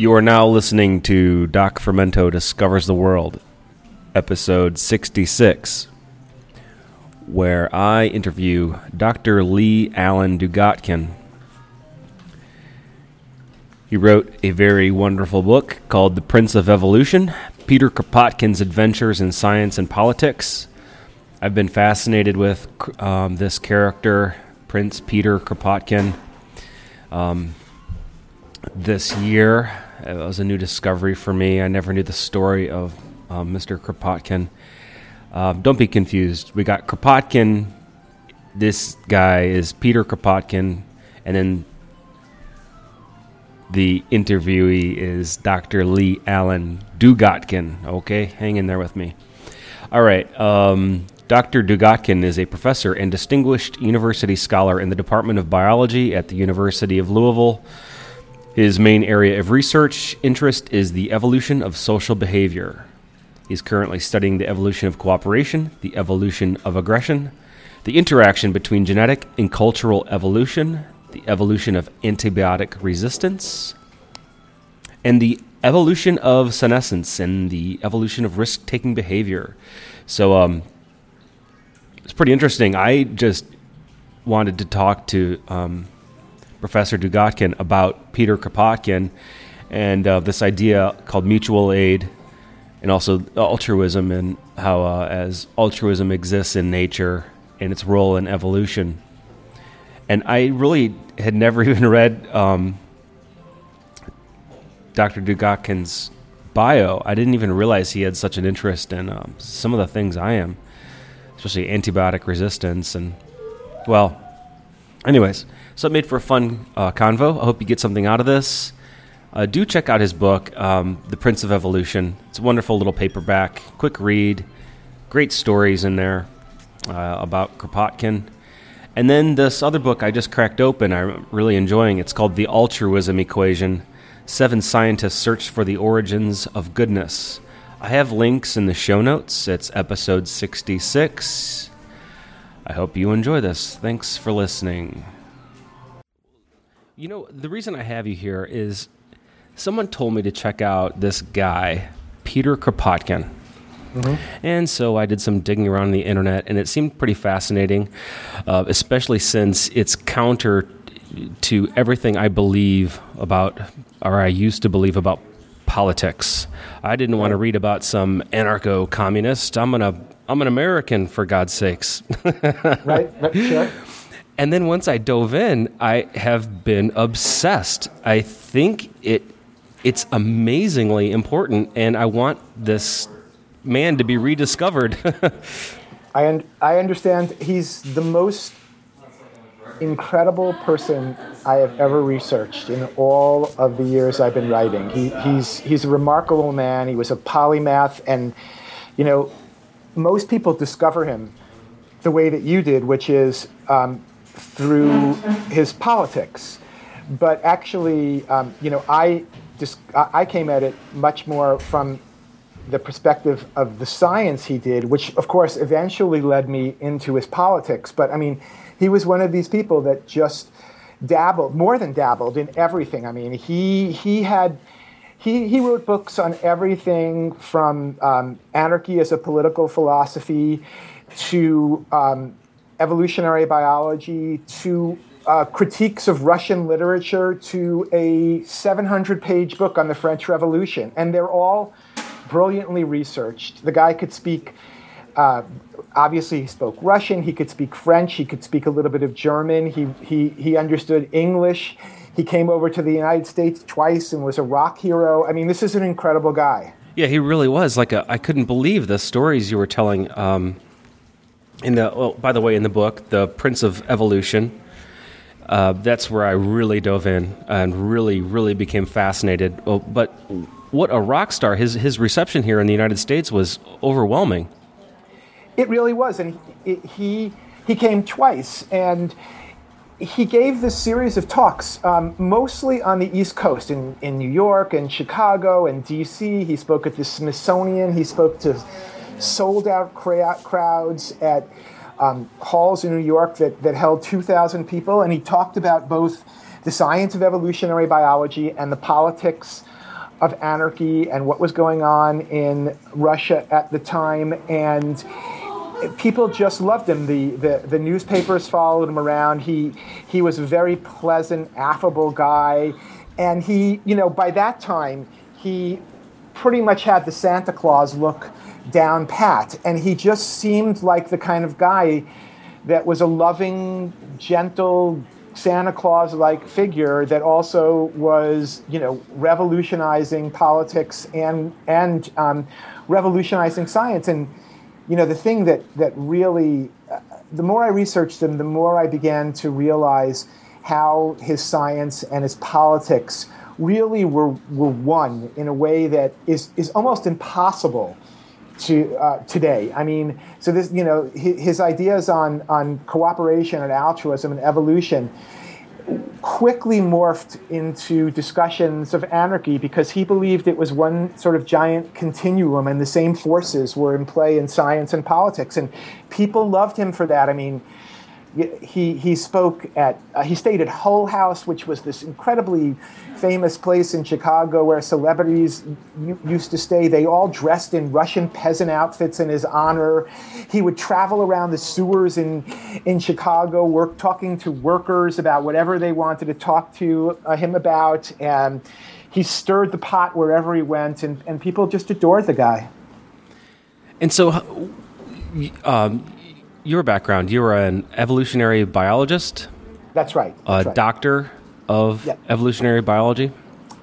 You are now listening to Doc Fermento Discovers the World, episode 66, where I interview Dr. Lee Allen Dugatkin. He wrote a very wonderful book called The Prince of Evolution Peter Kropotkin's Adventures in Science and Politics. I've been fascinated with um, this character, Prince Peter Kropotkin. Um, this year, it was a new discovery for me. I never knew the story of um, Mr. Kropotkin. Um, don't be confused. We got Kropotkin. This guy is Peter Kropotkin, and then the interviewee is Dr. Lee Allen Dugatkin. Okay, hang in there with me. All right. Um, Dr. Dugatkin is a professor and distinguished university scholar in the Department of Biology at the University of Louisville. His main area of research interest is the evolution of social behavior. He's currently studying the evolution of cooperation, the evolution of aggression, the interaction between genetic and cultural evolution, the evolution of antibiotic resistance, and the evolution of senescence and the evolution of risk taking behavior. So, um, it's pretty interesting. I just wanted to talk to um, Professor Dugatkin about Peter Kropotkin and uh, this idea called mutual aid and also altruism and how uh, as altruism exists in nature and its role in evolution. And I really had never even read um, Dr. Dugatkin's bio. I didn't even realize he had such an interest in um, some of the things I am especially antibiotic resistance. And, well, anyways, so it made for a fun uh, convo. I hope you get something out of this. Uh, do check out his book, um, The Prince of Evolution. It's a wonderful little paperback, quick read, great stories in there uh, about Kropotkin. And then this other book I just cracked open, I'm really enjoying. It's called The Altruism Equation Seven Scientists Search for the Origins of Goodness. I have links in the show notes. It's episode 66. I hope you enjoy this. Thanks for listening. You know, the reason I have you here is someone told me to check out this guy, Peter Kropotkin. Mm-hmm. And so I did some digging around the internet, and it seemed pretty fascinating, uh, especially since it's counter to everything I believe about, or I used to believe about politics. I didn't want to read about some anarcho communist. I'm an, I'm an American, for God's sakes. right, right, sure. And then once I dove in, I have been obsessed. I think it it's amazingly important, and I want this man to be rediscovered. I, un- I understand he's the most incredible person I have ever researched in all of the years I've been writing. He, he's, he's a remarkable man. He was a polymath, and you know, most people discover him the way that you did, which is um, through his politics. But actually, um, you know, I just I came at it much more from the perspective of the science he did, which of course eventually led me into his politics. But I mean, he was one of these people that just dabbled, more than dabbled, in everything. I mean, he he had. He, he wrote books on everything from um, anarchy as a political philosophy to um, evolutionary biology to uh, critiques of Russian literature to a 700 page book on the French Revolution. And they're all brilliantly researched. The guy could speak uh, obviously, he spoke Russian. He could speak French. He could speak a little bit of German. He, he, he understood English. He came over to the United States twice and was a rock hero. I mean, this is an incredible guy. Yeah, he really was. Like, I couldn't believe the stories you were telling. Um, in the well, by the way, in the book, The Prince of Evolution, uh, that's where I really dove in and really, really became fascinated. Well, but what a rock star! His his reception here in the United States was overwhelming. It really was, and he, he he came twice, and he gave this series of talks, um, mostly on the East Coast, in, in New York and Chicago and D.C. He spoke at the Smithsonian. He spoke to sold out crowds at um, halls in New York that, that held 2,000 people, and he talked about both the science of evolutionary biology and the politics of anarchy and what was going on in Russia at the time, and people just loved him. The, the, the newspapers followed him around. He, he was a very pleasant, affable guy. And he, you know, by that time, he pretty much had the Santa Claus look down pat. And he just seemed like the kind of guy that was a loving, gentle, Santa Claus like figure that also was, you know, revolutionizing politics and, and um, revolutionizing science. And you know, the thing that, that really, uh, the more I researched him, the more I began to realize how his science and his politics really were, were one in a way that is, is almost impossible to uh, today. I mean, so this, you know, his, his ideas on, on cooperation and altruism and evolution quickly morphed into discussions of anarchy because he believed it was one sort of giant continuum and the same forces were in play in science and politics. And people loved him for that. I mean, he, he spoke at, uh, he stayed at Hull House, which was this incredibly famous place in Chicago where celebrities used to stay. They all dressed in Russian peasant outfits in his honor. He would travel around the sewers in, in Chicago, work talking to workers about whatever they wanted to talk to uh, him about. And he stirred the pot wherever he went, and, and people just adored the guy. And so, um, your background, you were an evolutionary biologist. That's right. That's a right. doctor of evolutionary biology.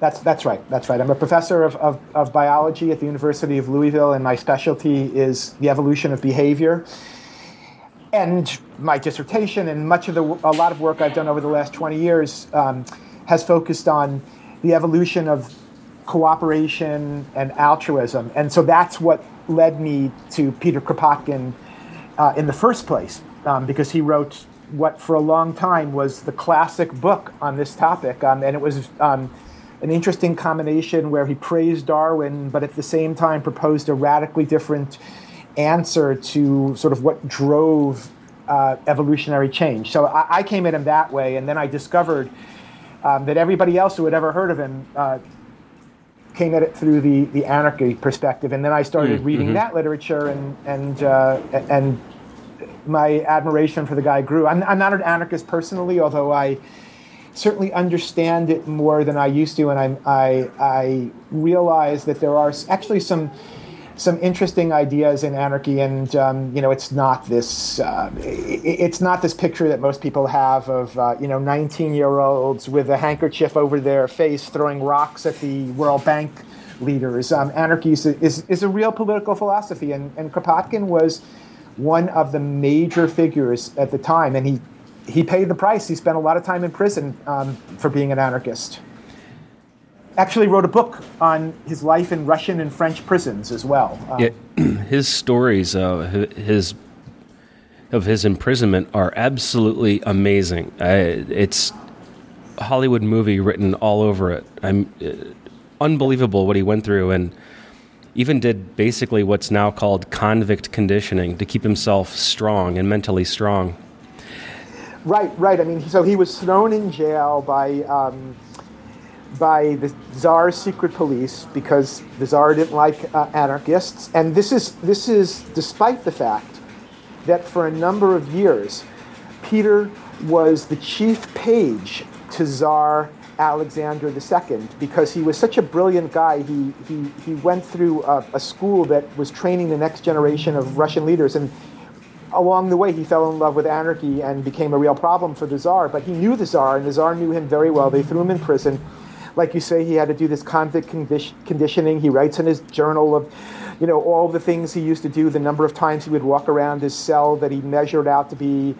That's that's right. That's right. I'm a professor of, of, of, biology at the University of Louisville, and my specialty is the evolution of behavior. And my dissertation and much of the a lot of work I've done over the last 20 years um, has focused on the evolution of cooperation and altruism. And so that's what led me to Peter Kropotkin uh, in the first place, um, because he wrote what for a long time was the classic book on this topic. Um, and it was um, an interesting combination where he praised Darwin, but at the same time proposed a radically different answer to sort of what drove uh, evolutionary change. So I, I, came at him that way, and then I discovered um, that everybody else who had ever heard of him uh, came at it through the, the anarchy perspective, and then I started mm, reading mm-hmm. that literature, and and uh, and my admiration for the guy grew. I'm, I'm not an anarchist personally, although I certainly understand it more than I used to, and I I, I realize that there are actually some some interesting ideas in anarchy, and um, you know, it's not this uh, it's not this picture that most people have of uh, you know 19 year olds with a handkerchief over their face throwing rocks at the World Bank leaders. Um, anarchy is, is, is a real political philosophy, and, and Kropotkin was one of the major figures at the time, and he he paid the price. He spent a lot of time in prison um, for being an anarchist actually wrote a book on his life in Russian and French prisons as well. Um, yeah, his stories, uh, his of his imprisonment, are absolutely amazing. I, it's a Hollywood movie written all over it. I'm uh, unbelievable what he went through, and even did basically what's now called convict conditioning to keep himself strong and mentally strong. Right, right. I mean, so he was thrown in jail by. Um, by the Tsar's secret police because the Tsar didn't like uh, anarchists. And this is, this is despite the fact that for a number of years, Peter was the chief page to Tsar Alexander II because he was such a brilliant guy. He, he, he went through a, a school that was training the next generation of Russian leaders. And along the way, he fell in love with anarchy and became a real problem for the Tsar. But he knew the Tsar, and the Tsar knew him very well. They threw him in prison like you say, he had to do this convict conditioning. He writes in his journal of, you know, all the things he used to do, the number of times he would walk around his cell that he measured out to be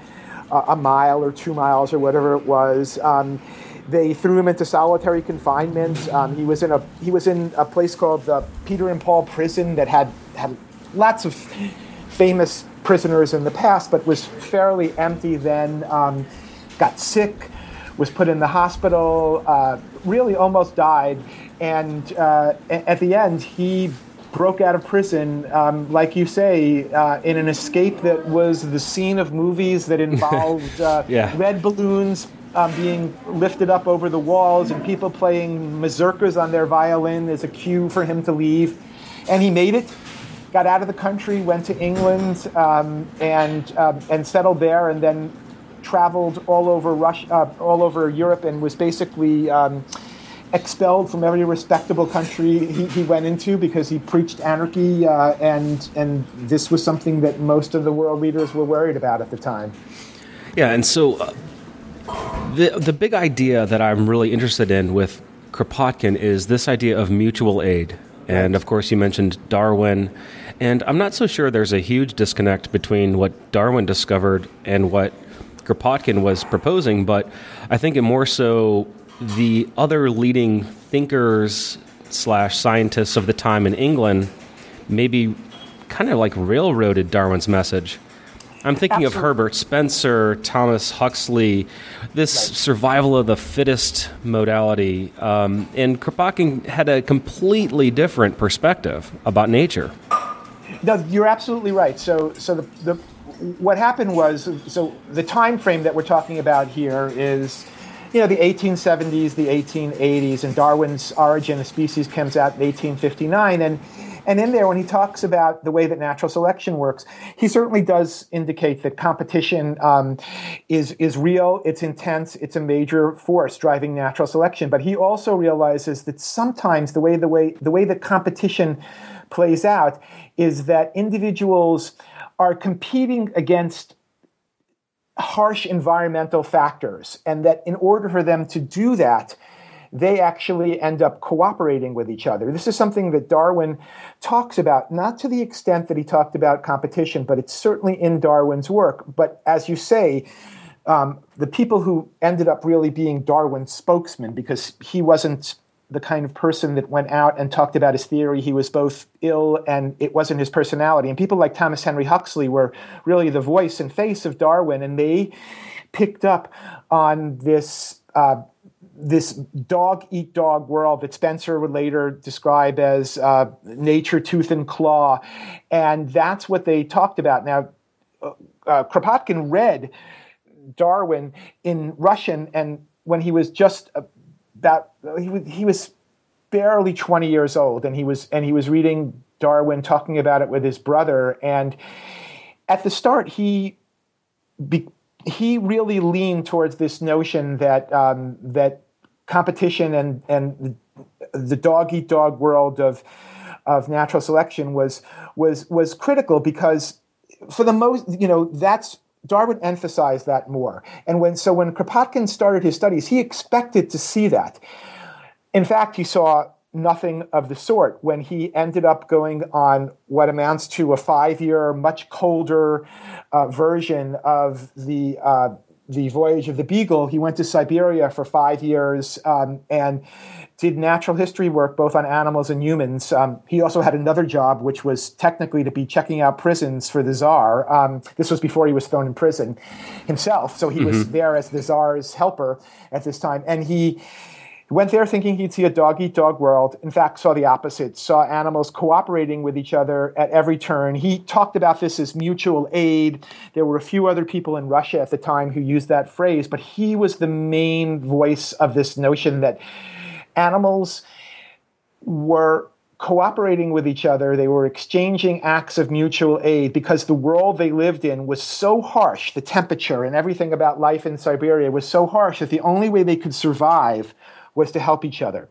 uh, a mile or two miles or whatever it was. Um, they threw him into solitary confinement. Um, he was in a he was in a place called the Peter and Paul Prison that had had lots of famous prisoners in the past, but was fairly empty then. Um, got sick was put in the hospital, uh, really almost died. And uh, at the end, he broke out of prison, um, like you say, uh, in an escape that was the scene of movies that involved uh, yeah. red balloons um, being lifted up over the walls and people playing mazurkas on their violin as a cue for him to leave. And he made it, got out of the country, went to England, um, and, um, and settled there, and then traveled all over Russia, uh, all over Europe, and was basically um, expelled from every respectable country he, he, went into because he preached anarchy, uh, and and this was something that most of the world leaders were worried about at the time. Yeah, and so uh, the the big idea that I'm really interested in with Kropotkin is this idea of mutual aid, and of course you mentioned Darwin. And I'm not so sure there's a huge disconnect between what Darwin discovered and what Kropotkin was proposing, but I think it more so the other leading thinkers slash scientists of the time in England maybe kind of like railroaded Darwin's message. I'm thinking Absolutely. of Herbert Spencer, Thomas Huxley, this right. survival of the fittest modality. Um, and Kropotkin had a completely different perspective about nature. No, you're absolutely right. So, so the, the what happened was so the time frame that we're talking about here is you know, the 1870s, the 1880s, and Darwin's Origin of Species comes out in 1859. And, and in there, when he talks about the way that natural selection works, he certainly does indicate that competition um, is, is real, it's intense, it's a major force driving natural selection. But he also realizes that sometimes the way the way the way that competition plays out is that individuals are competing against harsh environmental factors, and that in order for them to do that, they actually end up cooperating with each other. This is something that Darwin talks about, not to the extent that he talked about competition, but it's certainly in Darwin's work. But as you say, um, the people who ended up really being Darwin's spokesman, because he wasn't the kind of person that went out and talked about his theory. He was both ill and it wasn't his personality. And people like Thomas Henry Huxley were really the voice and face of Darwin, and they picked up on this. Uh, this dog eat dog world that Spencer would later describe as uh, nature tooth and claw. And that's what they talked about. Now, uh, uh Kropotkin read Darwin in Russian, and when he was just that he was, he was barely 20 years old and he was and he was reading Darwin talking about it with his brother and at the start he be, he really leaned towards this notion that um, that competition and and the dog eat dog world of of natural selection was was was critical because for the most you know that's Darwin emphasized that more. And when so when Kropotkin started his studies, he expected to see that. In fact, he saw nothing of the sort when he ended up going on what amounts to a five-year, much colder uh, version of the uh, the voyage of the Beagle. He went to Siberia for five years um, and did natural history work both on animals and humans. Um, he also had another job, which was technically to be checking out prisons for the czar. Um, this was before he was thrown in prison himself, so he mm-hmm. was there as the czar's helper at this time, and he. Went there thinking he'd see a dog eat dog world. In fact, saw the opposite, saw animals cooperating with each other at every turn. He talked about this as mutual aid. There were a few other people in Russia at the time who used that phrase, but he was the main voice of this notion that animals were cooperating with each other. They were exchanging acts of mutual aid because the world they lived in was so harsh. The temperature and everything about life in Siberia was so harsh that the only way they could survive was to help each other.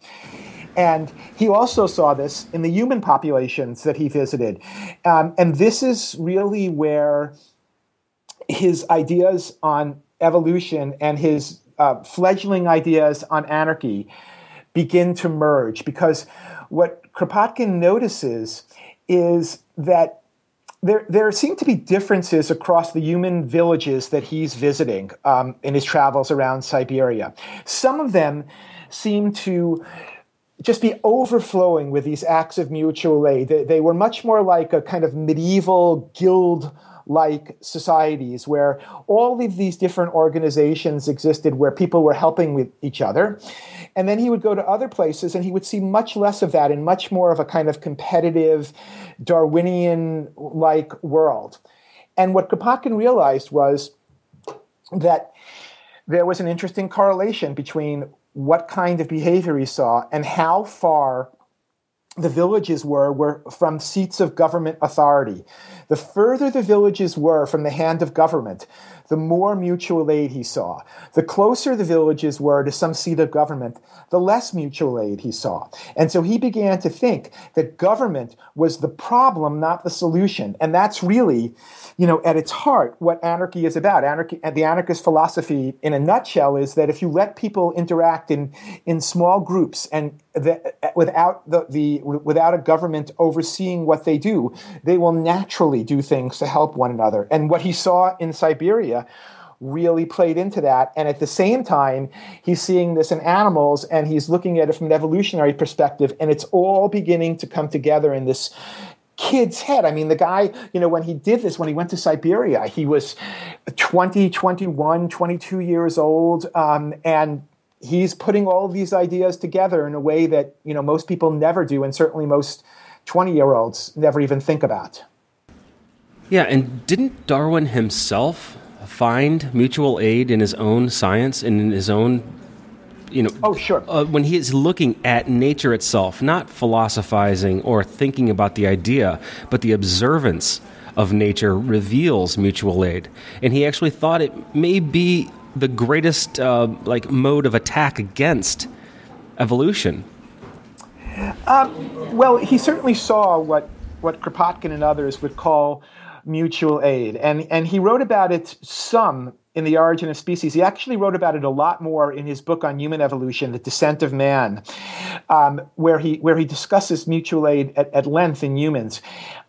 And he also saw this in the human populations that he visited. Um, and this is really where his ideas on evolution and his uh, fledgling ideas on anarchy begin to merge because what Kropotkin notices is that there, there seem to be differences across the human villages that he's visiting um, in his travels around Siberia. Some of them seem to just be overflowing with these acts of mutual aid. They, they were much more like a kind of medieval guild like societies where all of these different organizations existed where people were helping with each other. And then he would go to other places and he would see much less of that and much more of a kind of competitive Darwinian like world. And what Kropotkin realized was that there was an interesting correlation between what kind of behavior he saw and how far the villages were were from seats of government authority. The further the villages were from the hand of government, the more mutual aid he saw. The closer the villages were to some seat of government, the less mutual aid he saw. And so he began to think that government was the problem, not the solution. And that's really, you know, at its heart, what anarchy is about. Anarchy, the anarchist philosophy, in a nutshell, is that if you let people interact in, in small groups and the, without the, the without a government overseeing what they do, they will naturally do things to help one another. And what he saw in Siberia really played into that. And at the same time, he's seeing this in animals and he's looking at it from an evolutionary perspective, and it's all beginning to come together in this kid's head. I mean, the guy, you know, when he did this, when he went to Siberia, he was 20, 21, 22 years old. Um, and he's putting all of these ideas together in a way that, you know, most people never do. And certainly most 20 year olds never even think about. Yeah. And didn't Darwin himself find mutual aid in his own science and in his own you know oh sure. uh, when he is looking at nature itself not philosophizing or thinking about the idea but the observance of nature reveals mutual aid. And he actually thought it may be the greatest uh, like mode of attack against evolution. Um, well he certainly saw what what kropotkin and others would call mutual aid. And, and he wrote about it some in The Origin of Species. He actually wrote about it a lot more in his book on human evolution, The Descent of Man, um, where, he, where he discusses mutual aid at, at length in humans.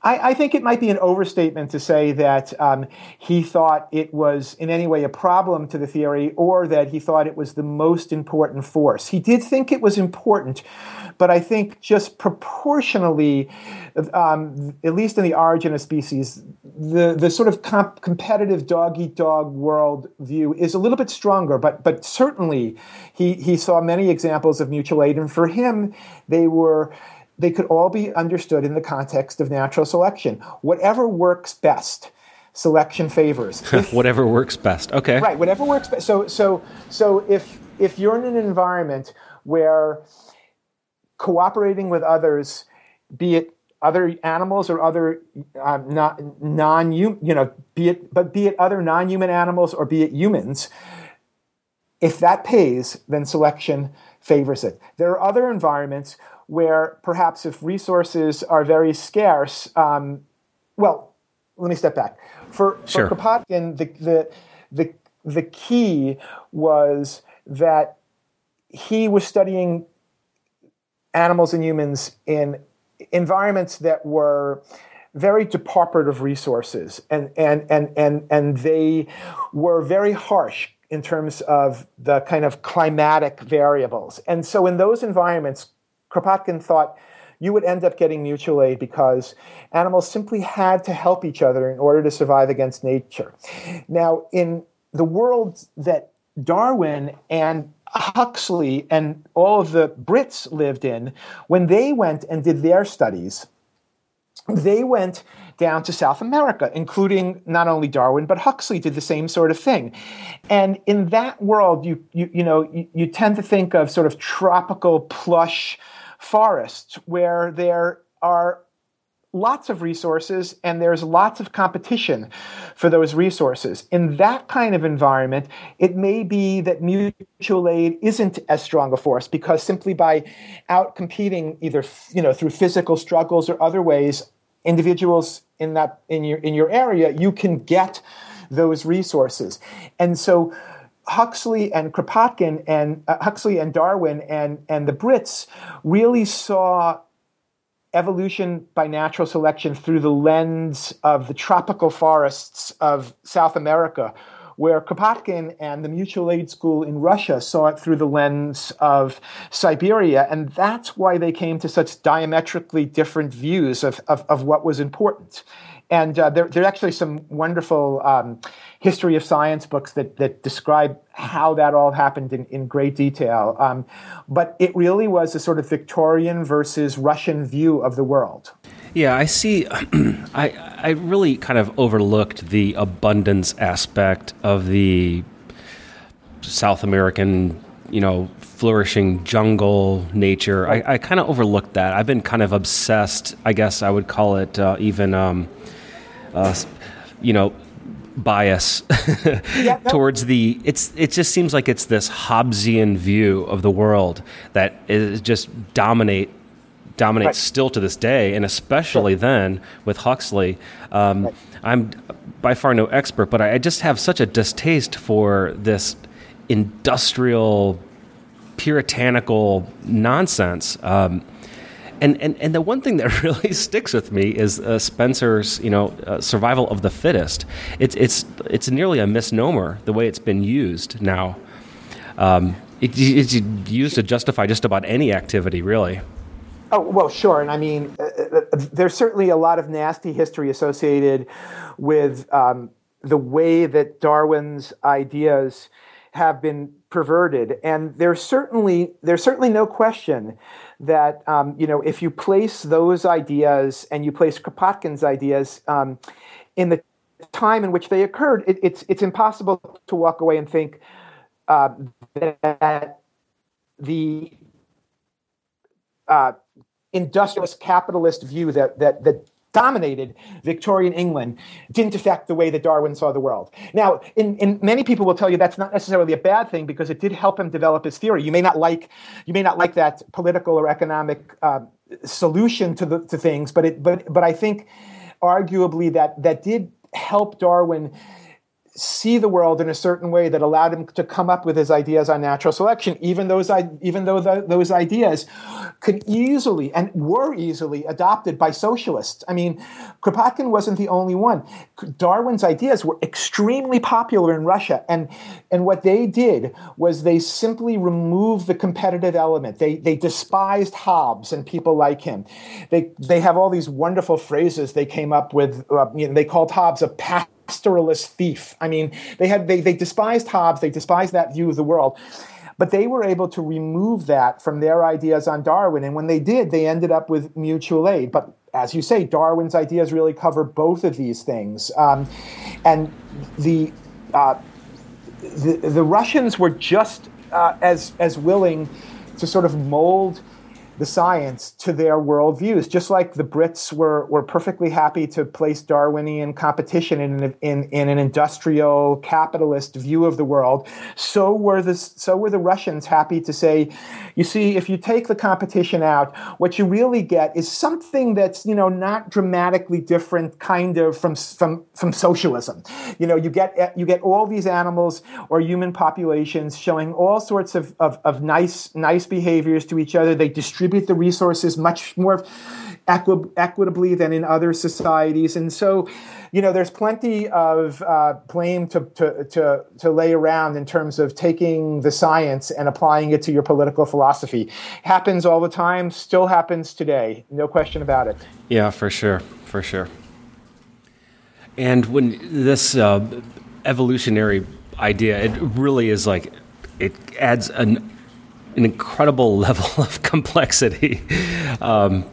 I, I, think it might be an overstatement to say that um, he thought it was in any way a problem to the theory or that he thought it was the most important force. He did think it was important but I think just proportionally, um, at least in the origin of species, the, the sort of comp- competitive dog eat dog world view is a little bit stronger. But, but certainly, he, he saw many examples of mutual aid, and for him, they were they could all be understood in the context of natural selection. Whatever works best selection favors. If, whatever works best. Okay. Right. Whatever works best. So so so if if you're in an environment where cooperating with others, be it other animals or other um, not non you know be it but be it other non-human animals or be it humans if that pays then selection favors it there are other environments where perhaps if resources are very scarce um, well let me step back for, sure. for kropotkin the, the the the key was that he was studying animals and humans in environments that were very department of resources and, and, and, and, and they were very harsh in terms of the kind of climatic variables. And so in those environments, Kropotkin thought you would end up getting mutual aid because animals simply had to help each other in order to survive against nature. Now, in the world that Darwin and Huxley and all of the Brits lived in, when they went and did their studies, they went down to South America, including not only Darwin, but Huxley did the same sort of thing. And in that world, you, you, you know, you, you tend to think of sort of tropical plush forests where there are lots of resources and there's lots of competition for those resources. In that kind of environment, it may be that mutual aid isn't as strong a force because simply by out competing either you know through physical struggles or other ways, individuals in that in your in your area, you can get those resources. And so Huxley and Kropotkin and uh, Huxley and Darwin and and the Brits really saw evolution by natural selection through the lens of the tropical forests of South America, where Kropotkin and the Mutual Aid School in Russia saw it through the lens of Siberia. And that's why they came to such diametrically different views of, of, of what was important. And uh, there, there are actually some wonderful um, history of science books that, that describe how that all happened in, in great detail. Um, but it really was a sort of Victorian versus Russian view of the world. Yeah, I see. I I really kind of overlooked the abundance aspect of the South American, you know, flourishing jungle nature. I, I kind of overlooked that. I've been kind of obsessed. I guess I would call it uh, even, um, uh, you know, bias yeah, towards the. It's it just seems like it's this Hobbesian view of the world that is just dominate dominates right. still to this day, and especially sure. then with Huxley. Um, right. I'm by far no expert, but I just have such a distaste for this industrial, puritanical nonsense. Um, and, and, and the one thing that really sticks with me is uh, Spencer's, you know, uh, survival of the fittest. It's, it's, it's nearly a misnomer the way it's been used now. Um, it, it's used to justify just about any activity, really. Oh, well, sure. And I mean, uh, uh, there's certainly a lot of nasty history associated with um, the way that Darwin's ideas have been perverted. And there's certainly, there's certainly no question that, um, you know, if you place those ideas and you place Kropotkin's ideas um, in the time in which they occurred, it, it's, it's impossible to walk away and think uh, that the uh, industrialist capitalist view that that that dominated Victorian England didn't affect the way that Darwin saw the world. Now, in, in many people will tell you that's not necessarily a bad thing because it did help him develop his theory. You may not like you may not like that political or economic uh, solution to the to things, but it but but I think arguably that that did help Darwin see the world in a certain way that allowed him to come up with his ideas on natural selection, even those even though the, those ideas could easily and were easily adopted by socialists. I mean, Kropotkin wasn't the only one. Darwin's ideas were extremely popular in Russia, and and what they did was they simply removed the competitive element. They they despised Hobbes and people like him. They they have all these wonderful phrases they came up with. Uh, you know, they called Hobbes a pastoralist thief. I mean, they had they, they despised Hobbes, they despised that view of the world. But they were able to remove that from their ideas on Darwin. And when they did, they ended up with mutual aid. But as you say, Darwin's ideas really cover both of these things. Um, and the, uh, the, the Russians were just uh, as, as willing to sort of mold the science to their worldviews. Just like the Brits were, were perfectly happy to place Darwinian competition in, in, in an industrial capitalist view of the world, so were, the, so were the Russians happy to say, you see, if you take the competition out, what you really get is something that's, you know, not dramatically different kind of from, from, from socialism. You know, you get, you get all these animals or human populations showing all sorts of, of, of nice, nice behaviors to each other. They distribute distribute the resources much more equi- equitably than in other societies. And so, you know, there's plenty of uh, blame to, to, to, to lay around in terms of taking the science and applying it to your political philosophy. Happens all the time, still happens today, no question about it. Yeah, for sure, for sure. And when this uh, evolutionary idea, it really is like, it adds an an incredible level of complexity. Um,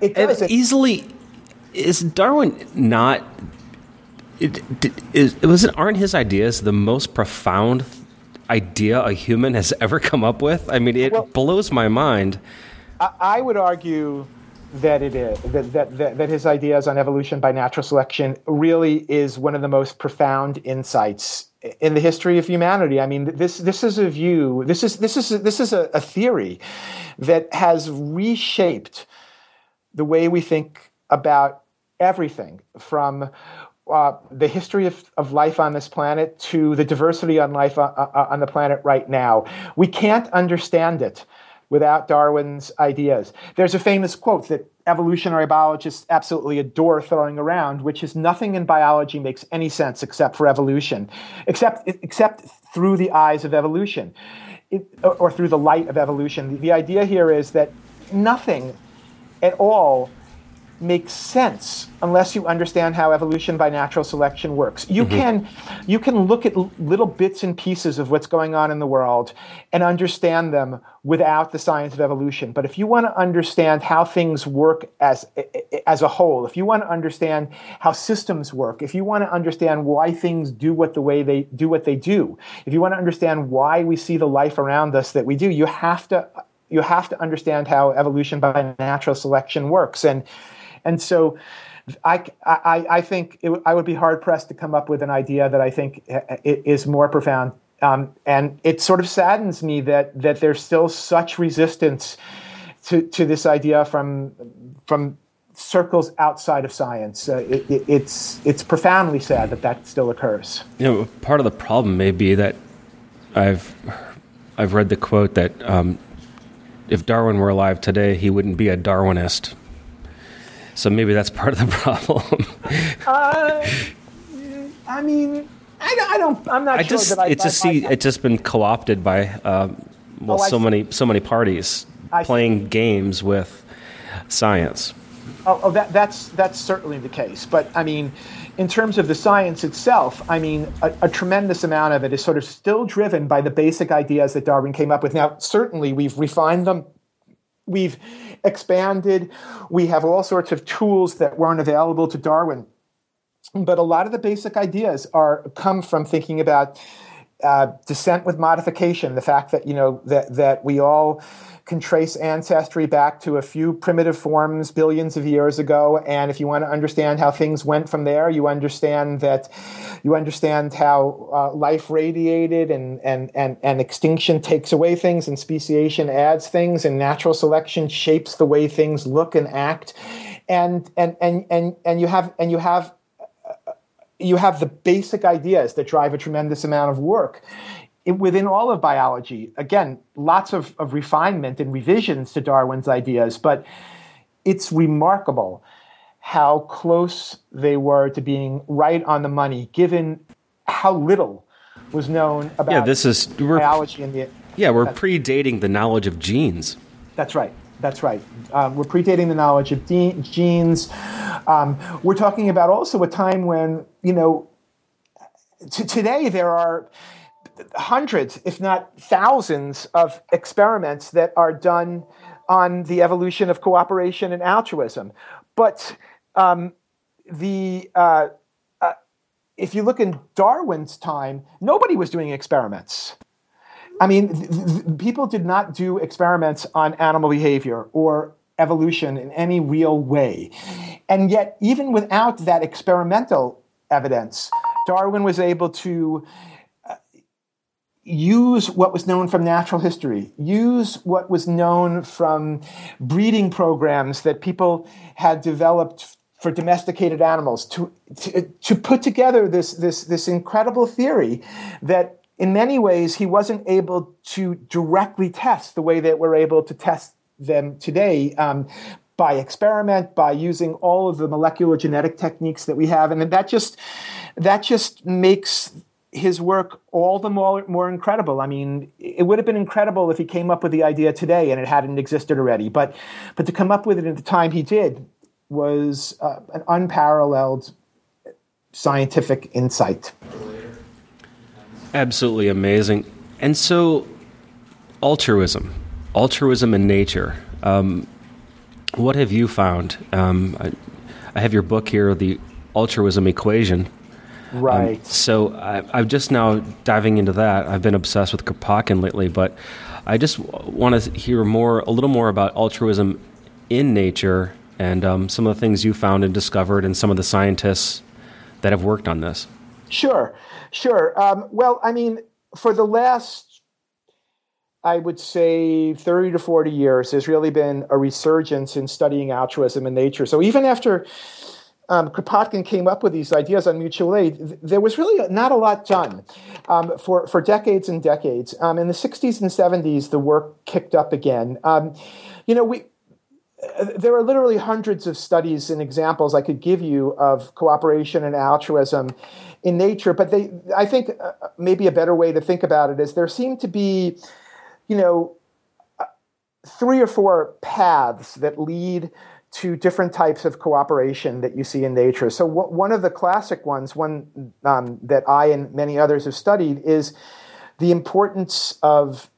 it, does. easily is Darwin not? It, is, was it, aren't his ideas the most profound idea a human has ever come up with? I mean, it well, blows my mind. I, I would argue that it is that, that, that, that his ideas on evolution by natural selection really is one of the most profound insights in the history of humanity. I mean, this this is a view. This is this is this is a, a theory that has reshaped the way we think about everything from uh, the history of, of life on this planet to the diversity on life on, uh, uh, on the planet right now. We can't understand it without Darwin's ideas. There's a famous quote that evolutionary biologists absolutely adore throwing around, which is nothing in biology makes any sense except for evolution, except except through the eyes of evolution, it, or through the light of evolution. The, the idea here is that nothing at all make sense unless you understand how evolution by natural selection works. You mm-hmm. can you can look at little bits and pieces of what's going on in the world and understand them without the science of evolution. But if you want to understand how things work as as a whole, if you want to understand how systems work, if you want to understand why things do what the way they do what they do, if you want to understand why we see the life around us that we do, you have to you have to understand how evolution by natural selection works. And and so I, I, I think it, I would be hard pressed to come up with an idea that I think is more profound. Um, and it sort of saddens me that that there's still such resistance to, to this idea from from circles outside of science. Uh, it, it, it's it's profoundly sad that that still occurs. You know, part of the problem may be that I've I've read the quote that um, if Darwin were alive today, he wouldn't be a Darwinist. So maybe that's part of the problem. uh, I mean, I, I, don't. I'm not I sure just, that I. It just see. It's just been co-opted by uh, well, oh, so many so many parties I playing see. games with science. Oh, oh, that, that's that's certainly the case. But I mean, in terms of the science itself, I mean, a, a, tremendous amount of it is sort of still driven by the basic ideas that Darwin came up with. Now, certainly, we've refined them. We've expanded. We have all sorts of tools that weren't available to Darwin. But a lot of the basic ideas are come from thinking about uh, descent with modification, the fact that you know that that we all can trace ancestry back to a few primitive forms billions of years ago. And if you want to understand how things went from there, you understand that you understand how uh, life radiated and, and, and, and extinction takes away things and speciation adds things and natural selection shapes the way things look and act. And, and, and, and, and you have, and you have, uh, you have the basic ideas that drive a tremendous amount of work within all of biology, again, lots of, of refinement and revisions to Darwin's ideas, but it's remarkable how close they were to being right on the money, given how little was known about yeah, this is, biology in the yeah, we're predating the knowledge of genes. That's right. That's right. Um, we're predating the knowledge of de- genes. Um, we're talking about also a time when you know. T- today there are hundreds, if not thousands, of experiments that are done on the evolution of cooperation and altruism. But um, the uh, uh, if you look in Darwin's time, nobody was doing experiments. I mean, th- th- people did not do experiments on animal behavior or evolution in any real way. And yet, even without that experimental evidence, Darwin was able to use what was known from natural history, use what was known from breeding programs that people had developed for domesticated animals to, to, to put together this, this, this incredible theory that in many ways he wasn't able to directly test the way that we're able to test them today um, by experiment by using all of the molecular genetic techniques that we have. And that just that just makes his work all the more, more incredible. I mean, it would have been incredible if he came up with the idea today and it hadn't existed already. But, but to come up with it at the time he did was uh, an unparalleled scientific insight. Absolutely amazing. And so, altruism, altruism in nature. Um, what have you found? Um, I, I have your book here, The Altruism Equation. Um, right. Um, so I, am just now diving into that. I've been obsessed with Kropotkin lately, but I just want to hear more, a little more about altruism in nature and um, some of the things you found and discovered, and some of the scientists that have worked on this. Sure, sure. Um, well, I mean, for the last, I would say, 30 to 40 years, there's really been a resurgence in studying altruism in nature. So even after um, Kropotkin came up with these ideas on mutual aid, there was really not a lot done um, for, for decades and decades. Um, in the 60s and 70s, the work kicked up again. Um, you know, we, uh, there are literally hundreds of studies and examples I could give you of cooperation and altruism in nature, but they, I think uh, maybe a better way to think about it is there seem to be, you know, uh, three or four paths that lead to different types of cooperation that you see in nature. So, one of the classic ones, one um, that I and many others have studied, is the importance of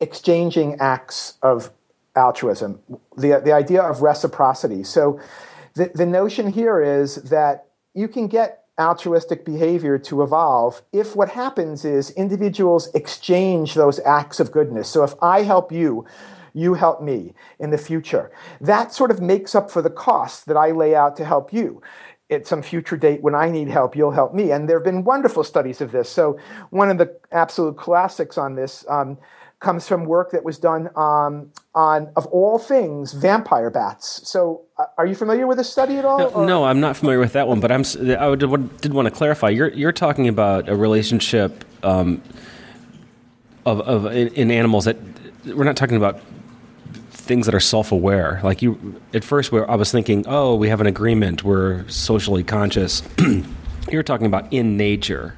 exchanging acts of altruism, the, the idea of reciprocity. So, the, the notion here is that you can get altruistic behavior to evolve if what happens is individuals exchange those acts of goodness. So, if I help you, you help me in the future. That sort of makes up for the cost that I lay out to help you. At some future date, when I need help, you'll help me. And there have been wonderful studies of this. So, one of the absolute classics on this um, comes from work that was done um, on, of all things, vampire bats. So, uh, are you familiar with this study at all? No, no, I'm not familiar with that one. But I'm, I would, did want to clarify. You're, you're talking about a relationship um, of, of in, in animals that we're not talking about things that are self-aware. Like you, at first, I was thinking, oh, we have an agreement. We're socially conscious. You're talking about in nature.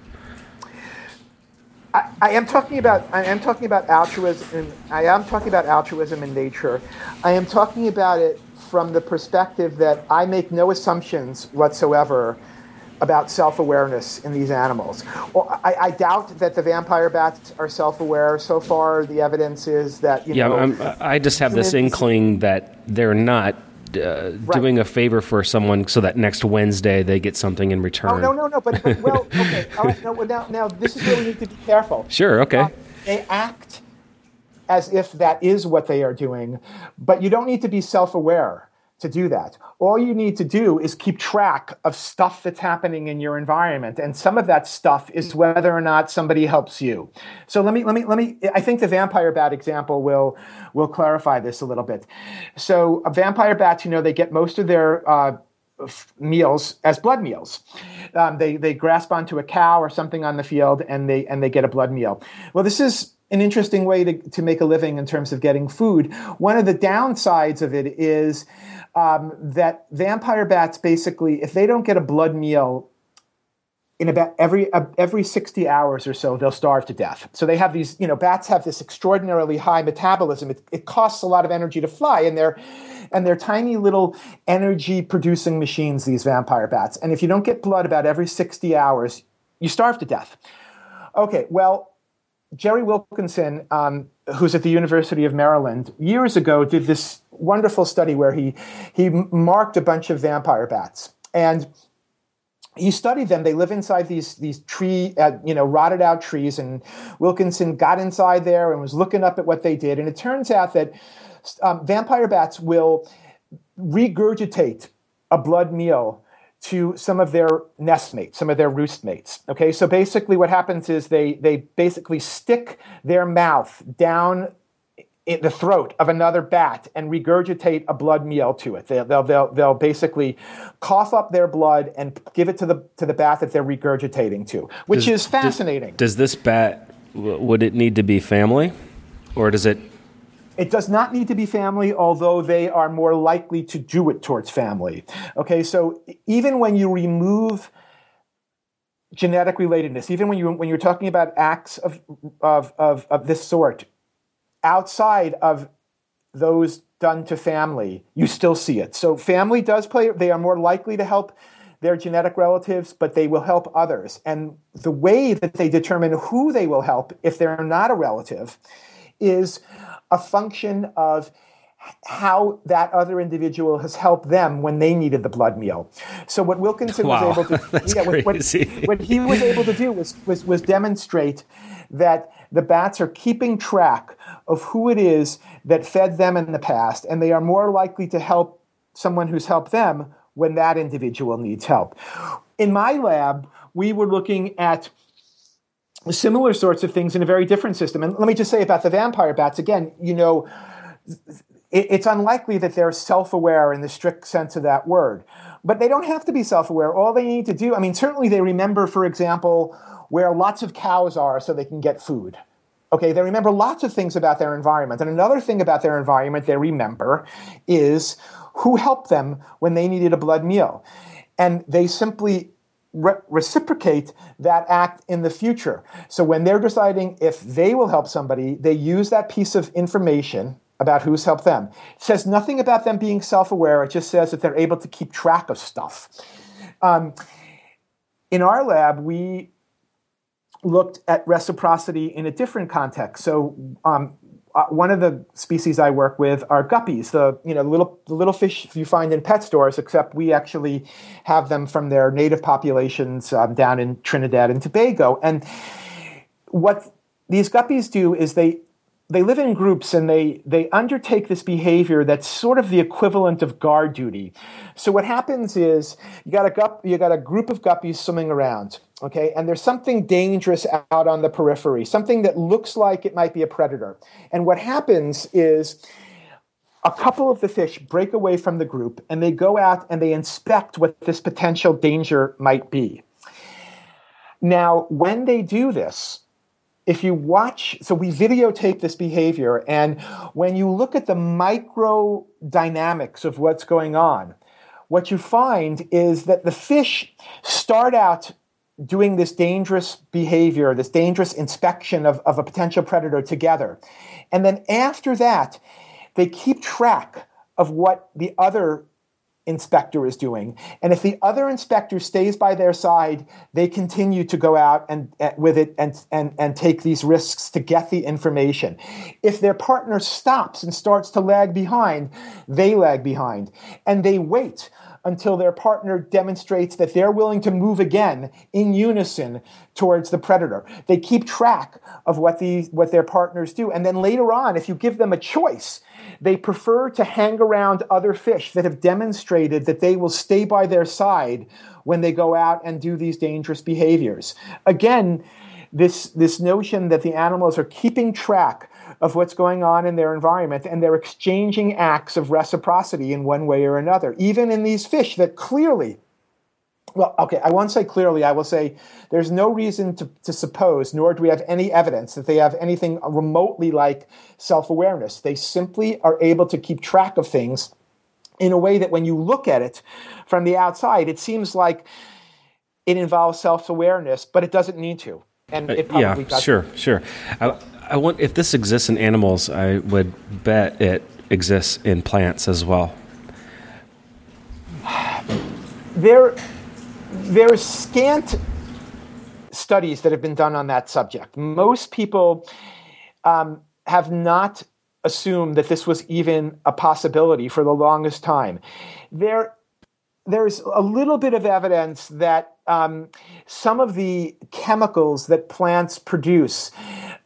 I, I, am talking about. I am talking about altruism. I am talking about altruism in nature. I am talking about it from the perspective that I make no assumptions whatsoever about self-awareness in these animals. Well, I, I, doubt that the vampire bats are self-aware. So far, the evidence is that you yeah, know. I'm, i just have this inkling that they're not uh, right. doing a favor for someone so that next Wednesday they get something in return. Oh no, no, no. But, but well, okay, all right. No, now, now this is where we need to be careful. Sure. Okay. Uh, they act as if that is what they are doing, but you don't need to be self-aware to do that. All you need to do is keep track of stuff that's happening in your environment. And some of that stuff is whether or not somebody helps you. So let me, let me, let me, I think the vampire bat example will, will clarify this a little bit. So vampire bats, you know, they get most of their, uh, meals as blood meals. Um, they they grasp onto a cow or something on the field and they and they get a blood meal. Well, this is an interesting way to, to make a living in terms of getting food. One of the downsides of it is um, that vampire bats basically, if they don't get a blood meal in about every uh, every 60 hours or so they'll starve to death. So they have these you know bats have this extraordinarily high metabolism. It, it costs a lot of energy to fly and they're and they're tiny little energy producing machines these vampire bats. And if you don't get blood about every 60 hours you starve to death. Okay well jerry wilkinson um, who's at the university of maryland years ago did this wonderful study where he he marked a bunch of vampire bats and he studied them. They live inside these these tree, uh, you know, rotted out trees. And Wilkinson got inside there and was looking up at what they did. And it turns out that um, vampire bats will regurgitate a blood meal to some of their nest mates, some of their roost mates. Okay, so basically, what happens is they they basically stick their mouth down in the throat of another bat and regurgitate a blood meal to it. They'll, they'll, they'll, they'll, basically cough up their blood and give it to the, to the bat that they're regurgitating to, which does, is fascinating. Does, does this bat, would it need to be family? Or does it it does not need to be family, although they are more likely to do it towards family. Okay, so even when you remove genetic relatedness, even when you when you're talking about acts of of of, of this sort, outside of those done to family, you still see it. So family does play, they are more likely to help their genetic relatives, but they will help others. And the way that they determine who they will help if they're not a relative is a function of how that other individual has helped them when they needed the blood meal. So what Wilkinson wow. was able to yeah, what, what, what, he was able to do was, was, was demonstrate that the bats are keeping track of who it is that fed them in the past, and they are more likely to help someone who's helped them when that individual needs help. In my lab, we were looking at similar sorts of things in a very different system. And let me just say about the vampire bats again, you know, it's unlikely that they're self aware in the strict sense of that word. But they don't have to be self aware. All they need to do, I mean, certainly they remember, for example, where lots of cows are so they can get food. Okay, they remember lots of things about their environment. And another thing about their environment they remember is who helped them when they needed a blood meal. And they simply re- reciprocate that act in the future. So when they're deciding if they will help somebody, they use that piece of information about who's helped them. It says nothing about them being self aware, it just says that they're able to keep track of stuff. Um, in our lab, we looked at reciprocity in a different context. So, um, uh, one of the species I work with are guppies, the you know little the little fish you find in pet stores. Except we actually have them from their native populations um, down in Trinidad and Tobago. And what these guppies do is they they live in groups and they they undertake this behavior that's sort of the equivalent of guard duty. So what happens is you got a you got a group of guppies swimming around, okay, and there's something dangerous out on the periphery, something that looks like it might be a predator. And what happens is a couple of the fish break away from the group and they go out and they inspect what this potential danger might be. Now, when they do this, if you watch, so we videotape this behavior, and when you look at the micro dynamics of what's going on, what you find is that the fish start out doing this dangerous behavior, this dangerous inspection of, of a potential predator together. And then after that, they keep track of what the other inspector is doing. And if the other inspector stays by their side, they continue to go out and, with it and, and, and take these risks to get the information. If their partner stops and starts to lag behind, they lag behind. And they wait until their partner demonstrates that they're willing to move again in unison towards the predator. They keep track of what the what their partners do. And then later on, if you give them a choice, they prefer to hang around other fish that have demonstrated that they will stay by their side when they go out and do these dangerous behaviors. Again, this, this notion that the animals are keeping track of what's going on in their environment and they're exchanging acts of reciprocity in one way or another, even in these fish that clearly well, okay, I won't say clearly. I will say there's no reason to, to suppose, nor do we have any evidence that they have anything remotely like self awareness. They simply are able to keep track of things in a way that when you look at it from the outside, it seems like it involves self awareness, but it doesn't need to. And uh, yeah, sure, sure. I, I want if this exists in animals, I would bet it exists in plants as well. There are scant studies that have been done on that subject. Most people um, have not assumed that this was even a possibility for the longest time. There, there's a little bit of evidence that um, some of the chemicals that plants produce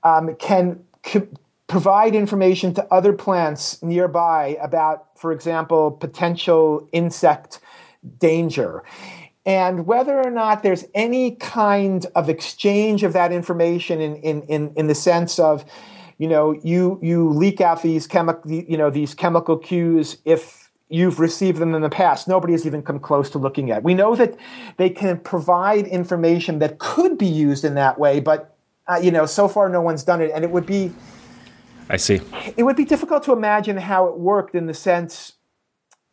um, can c- provide information to other plants nearby about, for example, potential insect danger and whether or not there's any kind of exchange of that information in, in, in, in the sense of, you know, you, you leak out these chemical, you know, these chemical cues if you've received them in the past. Nobody has even come close to looking at. We know that they can provide information that could be used in that way, but uh, you know, so far no one's done it, and it would be. I see. It would be difficult to imagine how it worked in the sense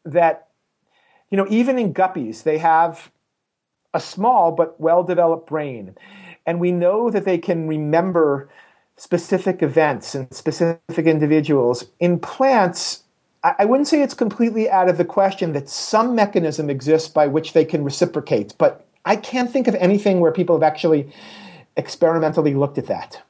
that, you know, even in guppies, they have a small but well developed brain. And we know that they can remember specific events and specific individuals. In plants, I wouldn't say it's completely out of the question that some mechanism exists by which they can reciprocate, but I can't think of anything where people have actually experimentally looked at that.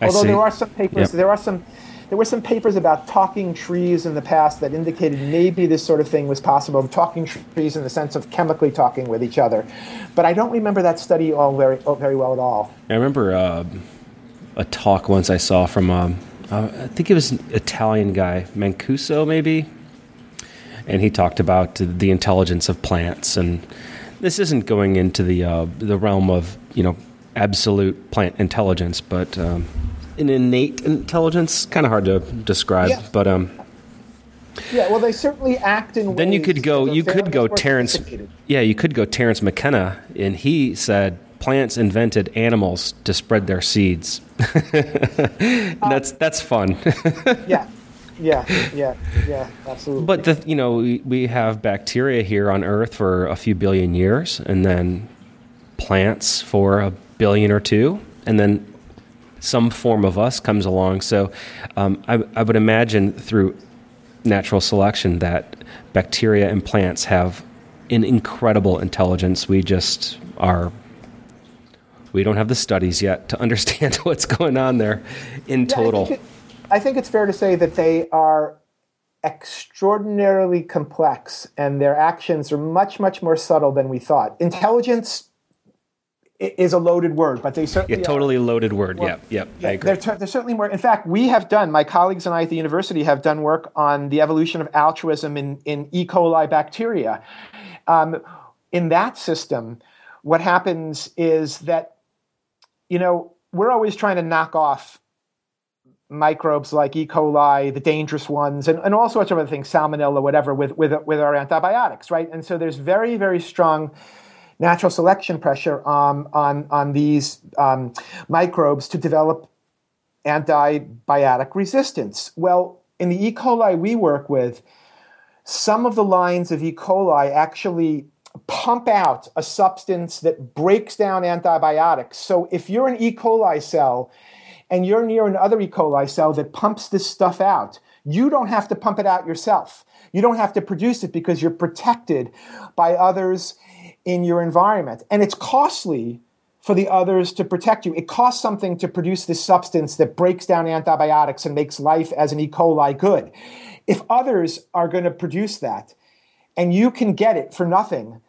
I Although see. there are some papers, yep. there are some there were some papers about talking trees in the past that indicated maybe this sort of thing was possible, talking trees in the sense of chemically talking with each other. But I don't remember that study all very, very well at all. I remember uh, a talk once I saw from, um, uh, I think it was an Italian guy, Mancuso maybe, and he talked about the intelligence of plants. And this isn't going into the, uh, the realm of, you know, absolute plant intelligence, but um, an innate intelligence. Kind of hard to describe, yeah. but um. Yeah, well, they certainly act in. Then you could go. You could go Terence. Yeah, you could go Terence McKenna, and he said plants invented animals to spread their seeds. that's that's fun. yeah, yeah, yeah, yeah, absolutely. But the, you know, we, we have bacteria here on Earth for a few billion years, and then plants for a billion or two, and then some form of us comes along. So um, I, I would imagine through natural selection that bacteria and plants have an incredible intelligence. We just are we don't have the studies yet to understand what's going on there in yeah, total. I think, it, I think, it's fair to say that they are extraordinarily complex and their actions are much, much more subtle than we thought. Intelligence is a loaded word, but they certainly yeah, totally are. loaded word. Well, yep, yep. Yeah, they're, they're, certainly more. In fact, we have done. My colleagues and I at the university have done work on the evolution of altruism in, in E. coli bacteria. Um, in that system, what happens is that you know, we're always trying to knock off microbes like E. coli, the dangerous ones, and, and all sorts of other things, salmonella, whatever, with, with, with our antibiotics, right? And so there's very, very strong natural selection pressure um, on, on these um, microbes to develop antibiotic resistance. Well, in the E. coli we work with, some of the lines of E. coli actually pump out a substance that breaks down antibiotics. So if you're an E. coli cell and you're near another E. coli cell that pumps this stuff out, you don't have to pump it out yourself. You don't have to produce it because you're protected by others in your environment. And it's costly for the others to protect you. It costs something to produce this substance that breaks down antibiotics and makes life as an E. coli good. If others are going to produce that, and you can get it for nothing,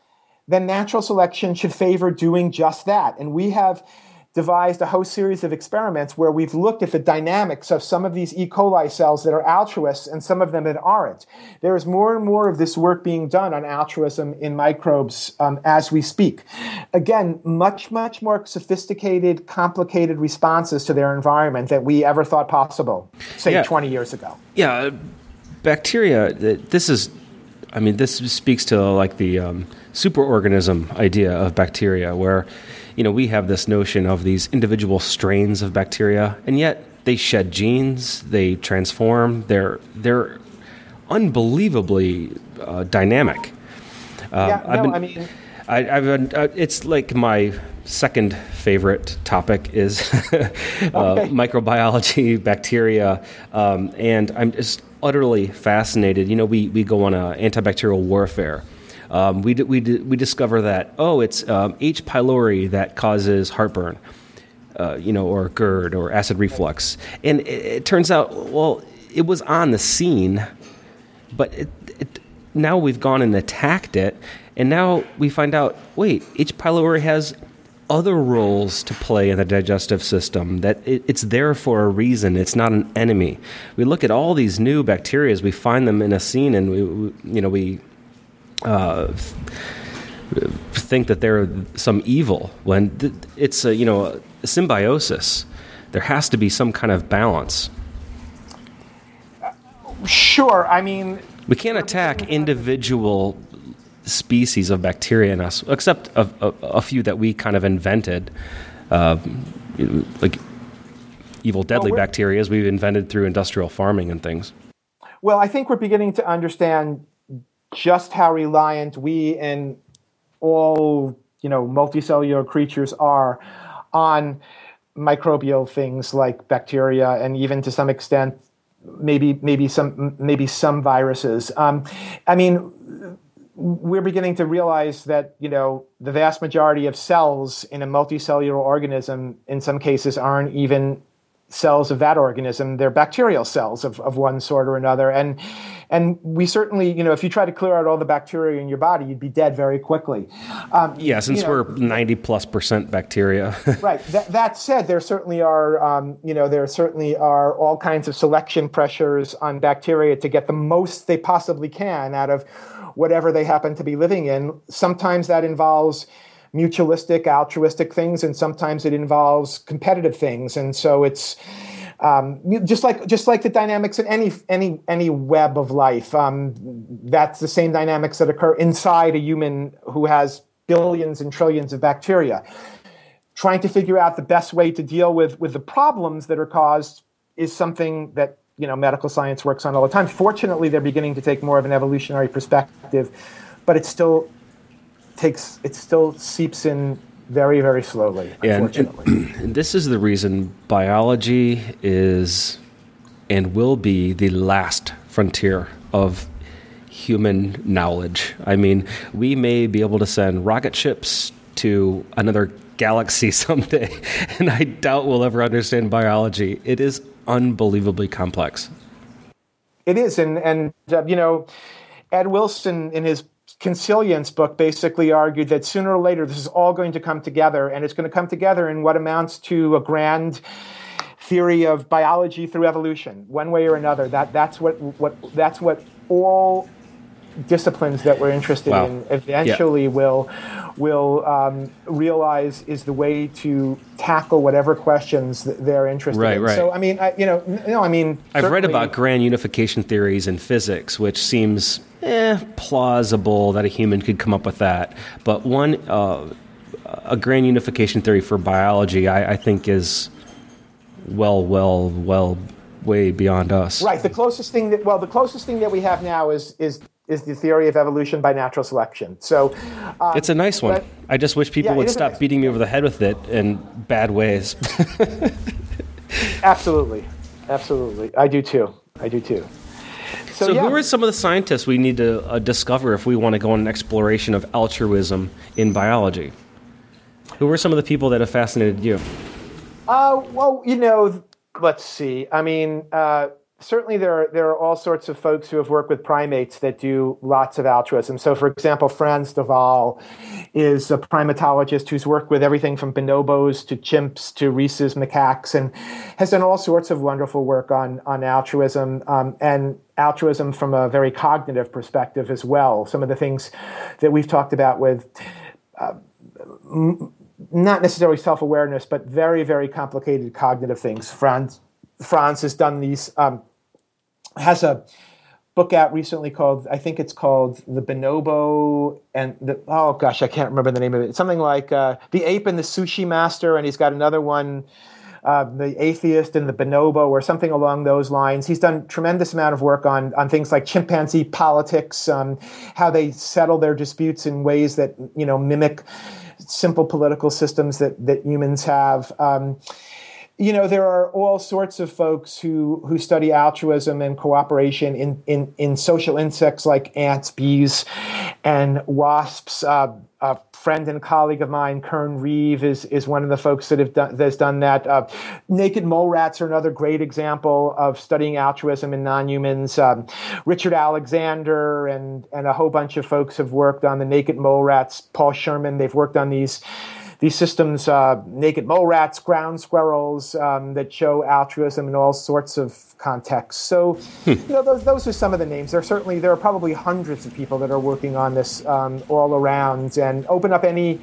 then natural selection should favor doing just that. And we have devised a whole series of experiments where we've looked at the dynamics of some of these E. coli cells that are altruists and some of them that aren't. There is more and more of this work being done on altruism in microbes um, as we speak. Again, much, much more sophisticated, complicated responses to their environment that we ever thought possible, say, yeah. 20 years ago. Yeah, bacteria, this is I mean, this speaks to like the um, superorganism idea of bacteria, where you know we have this notion of these individual strains of bacteria, and yet they shed genes, they transform, they're they're unbelievably uh, dynamic. Uh, yeah, no, been, I mean, I, have been, uh, it's like my second favorite topic is uh, microbiology, bacteria, um, and I'm just utterly fascinated. You know, we, we go on a antibacterial warfare. Um, we, we, we discover that, oh, it's um, H. pylori that causes heartburn, uh, you know, or GERD or acid reflux. And it, it, turns out, well, it was on the scene, but it, it, now we've gone and attacked it. And now we find out, wait, H. pylori has other roles to play in the digestive system that it, it's there for a reason it's not an enemy we look at all these new bacteria we find them in a scene and we, we you know we uh, think that they're some evil when th- it's a you know a symbiosis there has to be some kind of balance sure i mean we can't attack individual species of bacteria in us, except a, a, a few that we kind of invented, uh, like evil, deadly well, bacteria as we've invented through industrial farming and things. Well, I think we're beginning to understand just how reliant we and all you know multicellular creatures are on microbial things like bacteria and even to some extent maybe maybe some maybe some viruses. Um, I mean, we're beginning to realize that you know the vast majority of cells in a multicellular organism in some cases aren't even cells of that organism they're bacterial cells of, of one sort or another and and we certainly you know if you try to clear out all the bacteria in your body you'd be dead very quickly um, yeah since you know, we're 90 plus percent bacteria right that, that said there certainly are um, you know there certainly are all kinds of selection pressures on bacteria to get the most they possibly can out of whatever they happen to be living in. Sometimes that involves mutualistic, altruistic things, and sometimes it involves competitive things. And so it's um, just like just like the dynamics in any any any web of life. Um, that's the same dynamics that occur inside a human who has billions and trillions of bacteria. Trying to figure out the best way to deal with with the problems that are caused is something that you know medical science works on all the time. Fortunately, they're beginning to take more of an evolutionary perspective, but it still takes it still seeps in very, very slowly, unfortunately. And, and this is the reason biology is and will be the last frontier of human knowledge. I mean, we may be able to send rocket ships to another galaxy someday, and I doubt we'll ever understand biology. It is unbelievably complex. It is, and and uh, you know, Ed Wilson in his Consilience book basically argued that sooner or later this is all going to come together, and it's going to come together in what amounts to a grand theory of biology through evolution, one way or another. That that's what what that's what all disciplines that we're interested wow. in eventually yeah. will will um, realize is the way to tackle whatever questions they're interested right, in. Right, So I mean, I, you know, no, I mean, I've read about grand unification theories in physics, which seems eh, plausible that a human could come up with that. But one, uh, a grand unification theory for biology, I, I think is well, well, well way beyond us. Right. The closest thing that well, the closest thing that we have now is is is the theory of evolution by natural selection. So um, it's a nice one. But, I just wish people yeah, would stop nice beating me over the head with it in bad ways. absolutely, absolutely. I do too. I do too. So, so yeah. who are some of the scientists we need to uh, discover if we want to go on an exploration of altruism in biology? Who are some of the people that have fascinated you? Uh, well, you know, let's see. I mean, uh, certainly there are, there are all sorts of folks who have worked with primates that do lots of altruism. So, for example, Frans de Waal is a primatologist who's worked with everything from bonobos to chimps to rhesus macaques and has done all sorts of wonderful work on, on altruism um, and altruism from a very cognitive perspective as well. Some of the things that we've talked about with uh, m- not necessarily self awareness, but very, very complicated cognitive things. Frans has done these um, has a book out recently called I think it's called The Bonobo and the oh gosh I can't remember the name of it. It's something like uh, The Ape and the Sushi Master, and he's got another one. Uh, the atheist and the bonobo, or something along those lines. He's done tremendous amount of work on on things like chimpanzee politics, um, how they settle their disputes in ways that you know mimic simple political systems that that humans have. Um, you know there are all sorts of folks who who study altruism and cooperation in in, in social insects like ants bees and wasps. Uh, a friend and colleague of mine kern reeve is is one of the folks that have done that's done that. Uh, naked mole rats are another great example of studying altruism in non-humans. Um, richard alexander and and a whole bunch of folks have worked on the naked mole rats. Paul sherman they've worked on these these systems, uh, naked mole rats, ground squirrels, um, that show altruism in all sorts of contexts. So, hmm. you know, those, those are some of the names. There are certainly there are probably hundreds of people that are working on this um, all around. And open up any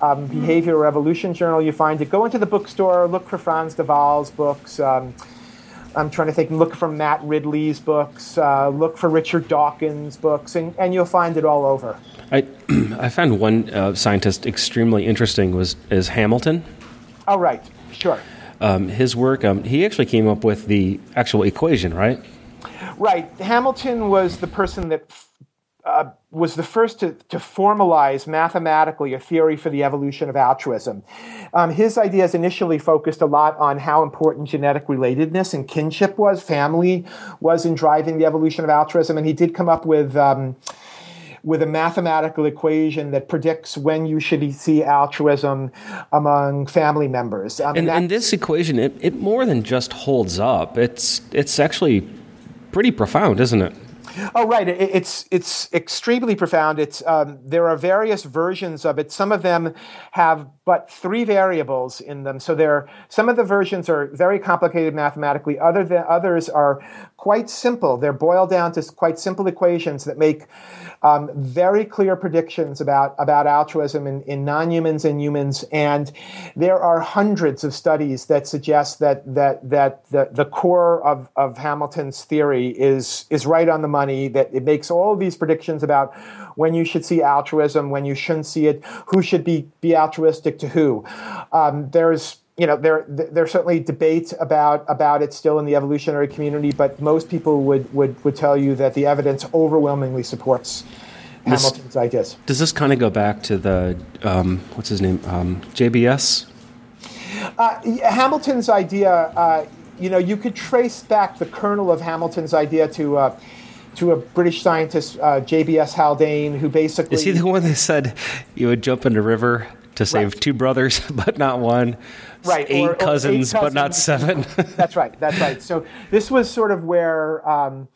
um, behavioral evolution journal you find it. Go into the bookstore, look for Frans de Waal's books. Um, I'm trying to think. Look for Matt Ridley's books. Uh, look for Richard Dawkins' books, and, and you'll find it all over. I I found one uh, scientist extremely interesting was is Hamilton. Oh right, sure. Um, his work. Um, he actually came up with the actual equation, right? Right. Hamilton was the person that uh, was the first to, to formalize mathematically a theory for the evolution of altruism. Um, his ideas initially focused a lot on how important genetic relatedness and kinship was, family was in driving the evolution of altruism, and he did come up with. Um, with a mathematical equation that predicts when you should see altruism among family members. Um, and, and, this equation, it, it more than just holds up. It's it's actually pretty profound, isn't it? Oh, right. It, it's it's extremely profound. It's um, there are various versions of it. Some of them have but three variables in them. So there, some of the versions are very complicated mathematically. Other than others are quite simple. They're boiled down to quite simple equations that make um, very clear predictions about, about altruism in, in non-humans and humans. And there are hundreds of studies that suggest that, that, that the, the core of, of Hamilton's theory is, is right on the money, that it makes all these predictions about when you should see altruism, when you shouldn't see it, who should be, be altruistic to who. Um, there's you know there there's certainly debate about about it still in the evolutionary community, but most people would would would tell you that the evidence overwhelmingly supports Hamilton's ideas. Does this kind of go back to the um, what's his name um, JBS? Uh, Hamilton's idea, uh, you know, you could trace back the kernel of Hamilton's idea to uh, to a British scientist, uh, JBS Haldane, who basically is he the one that said you would jump in the river to save Right. two brothers but not one? right eight, or- or cousins, but not seven. that's right that's right so this was sort of where um,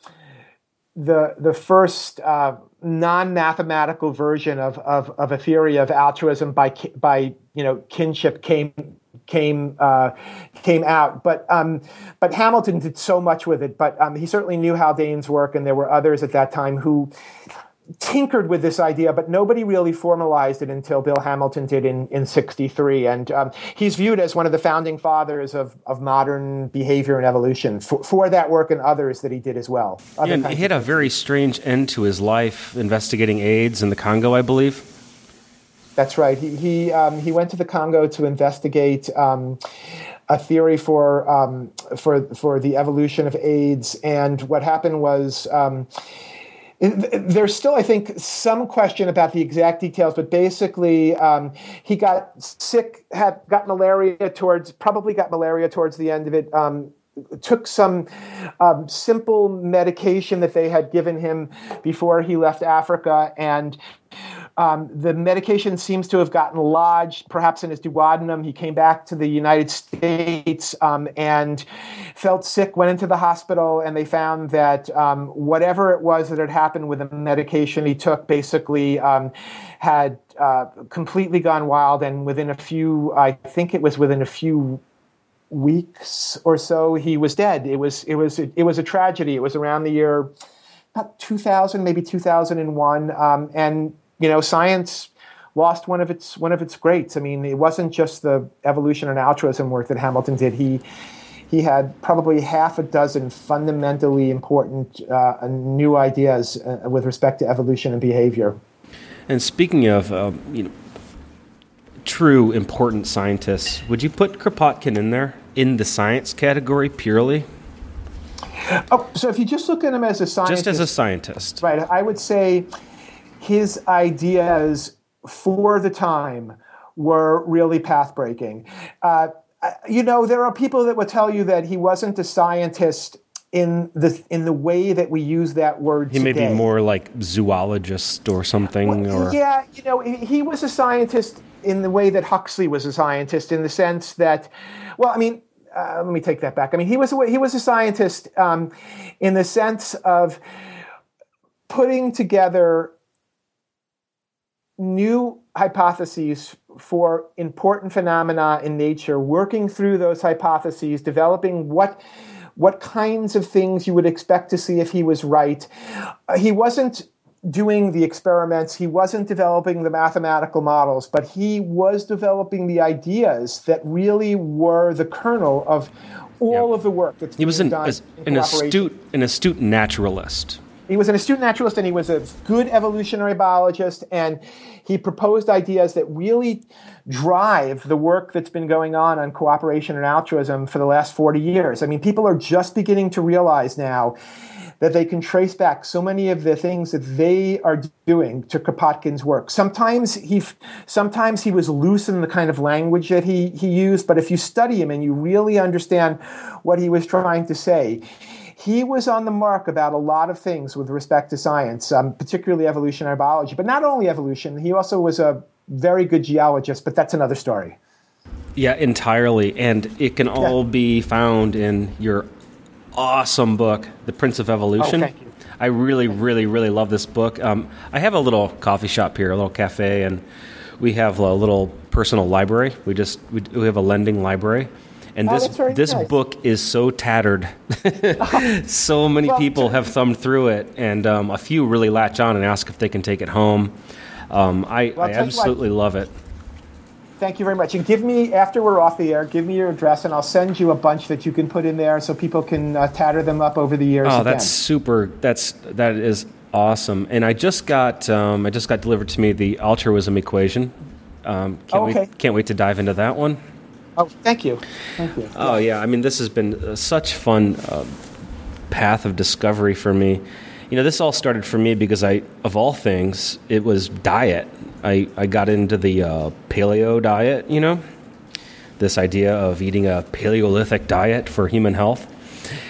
the the first uh, non-mathematical version of, of, of a theory of altruism by by you know kinship came came uh, came out but um, but Hamilton did so much with it but um, he certainly knew Haldane's work and there were others at that time who tinkered with this idea, but nobody really formalized it until Bill Hamilton did in, in 63. And um, he's viewed as one of the founding fathers of, of modern behavior and evolution for, for that work and others that he did as well. And he had a very strange end to his life investigating AIDS in the Congo, I believe. That's right. He, he, um, he went to the Congo to investigate um, a theory for, um, for, for the evolution of AIDS. And what happened was. Um, there's still, I think, some question about the exact details, but basically, um, he got sick, had got malaria towards, probably got malaria towards the end of it. Um, took some um, simple medication that they had given him before he left Africa, and um, the medication seems to have gotten lodged, perhaps in his duodenum. He came back to the United States um, and felt sick, went into the hospital, and they found that um, whatever it was that had happened with the medication he took basically um, had uh, completely gone wild. And within a few, I think it was within a few weeks or so, he was dead. It was it was it was a tragedy. It was around the year about 2000, maybe 2001, um, and you know, science lost one of its one of its greats. I mean, it wasn't just the evolution and altruism work that Hamilton did. He he had probably half a dozen fundamentally important uh, new ideas uh, with respect to evolution and behavior. And speaking of, um, you know, true important scientists, would you put Kropotkin in there in the science category purely, Oh, so if you just look at him as a scientist, just as a scientist? Right. I would say his ideas for the time were really path breaking. Uh, you know, there are people that will tell you that he wasn't a scientist in the in the way that we use that word. He may be more like zoologist or something, or Yeah, you know, he he was a scientist in the way that Huxley was a scientist, in the sense that, well, I mean, uh, let me take that back. I mean, he was a, he was a scientist um, in the sense of putting together new hypotheses for important phenomena in nature, working through those hypotheses, developing what what kinds of things you would expect to see if he was right. Uh, he wasn't doing the experiments, he wasn't developing the mathematical models, but he was developing the ideas that really were the kernel of all Yep. of the work that's he was an, done as- an astute, an astute naturalist. He was an astute naturalist and he was a good evolutionary biologist, and he proposed ideas that really drive the work that's been going on on cooperation and altruism for the last 40 years. I mean, people are just beginning to realize now that they can trace back so many of the things that they are doing to Kropotkin's work. Sometimes he, sometimes he was loose in the kind of language that he, he used, but if you study him and you really understand what he was trying to say, he was on the mark about a lot of things with respect to science, um, particularly evolutionary biology, but not only evolution. He also was a very good geologist, but that's another story. Yeah, entirely. And it can all be found in your awesome book, The Prince of Evolution. Oh, thank you. I really, really, really love this book. Um, I have a little coffee shop here, a little cafe, and we have a little personal library. We just we, we have a lending library, and Oh, this this nice. book is so tattered. so many Well, people have thumbed through it, and um, a few really latch on and ask if they can take it home. Um, I, Well, I I'll tell you what. absolutely love it. Thank you very much. And give me, after we're off the air, give me your address and I'll send you a bunch that you can put in there so people can uh, tatter them up over the years. Oh, again. that's super. That's that is awesome. And I just got um, I just got delivered to me the altruism equation. Um, can't okay. wait can't wait to dive into that one. Oh, thank you. Thank you. Oh yeah, I mean this has been uh, such fun uh, path of discovery for me, you know, this all started for me because I, of all things, it was diet. I, I got into the uh, paleo diet, you know, this idea of eating a Paleolithic diet for human health.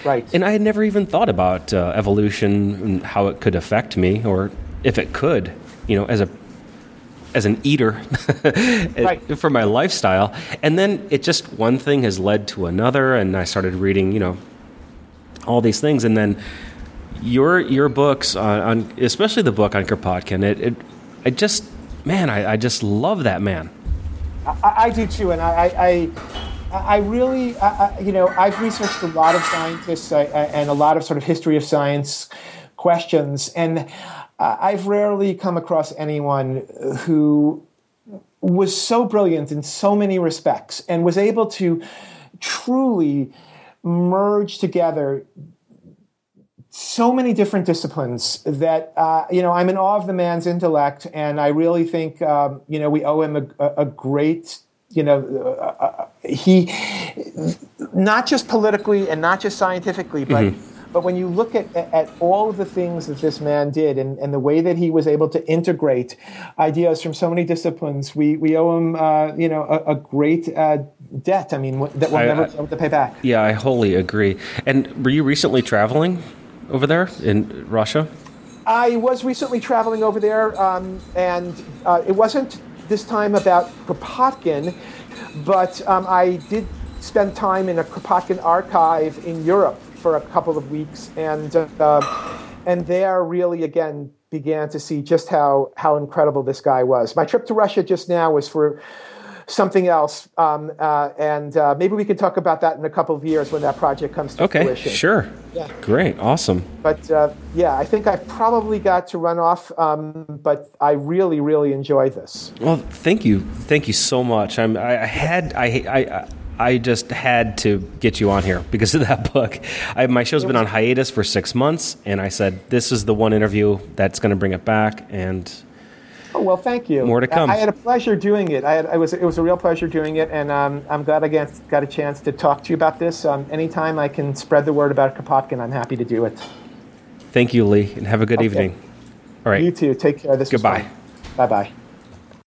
Right. And I had never even thought about uh, evolution and how it could affect me, or if it could, you know, as a as an eater right. for my lifestyle. And then it just one thing has led to another, and I started reading, you know, all these things, and then your your books on, on especially the book on Kropotkin, it, it I just man, I, I just love that man. I, I do too, and I, I, I really, I, you know, I've researched a lot of scientists and a lot of sort of history of science questions, and I've rarely come across anyone who was so brilliant in so many respects and was able to truly merge together so many different disciplines that uh, you know I'm in awe of the man's intellect, and I really think um, you know we owe him a, a great you know uh, uh, he not just politically and not just scientifically, but. Mm-hmm. But when you look at, at all of the things that this man did and, and the way that he was able to integrate ideas from so many disciplines, we, we owe him, uh, you know, a, a great uh, debt. I mean, that we'll I, never be able to pay back. Yeah, I wholly agree. And were you recently traveling? over there in Russia? I was recently traveling over there, um, and uh, it wasn't this time about Kropotkin, but um, I did spend time in a Kropotkin archive in Europe for a couple of weeks, and uh, and there really again began to see just how how incredible this guy was. My trip to Russia just now was for something else. Um, uh, and uh, maybe we can talk about that in a couple of years when that project comes to okay, fruition. Okay, sure. Yeah. Great, awesome. But uh, yeah, I think I've probably got to run off, um, but I really, really enjoy this. Well, thank you. Thank you so much. I'm, I, I had, I, I, I just had to get you on here because of that book. I, my show's been on hiatus for six months, and I said this is the one interview that's going to bring it back, and Oh, well, thank you. More to come. I, I had a pleasure doing it. I, had, I was, it was a real pleasure doing it, and um, I'm glad I get, got a chance to talk to you about this. Um, anytime I can spread the word about Kropotkin, I'm happy to do it. Thank you, Lee, and have a good okay. evening. All right. You too. Take care. This Goodbye. Bye bye.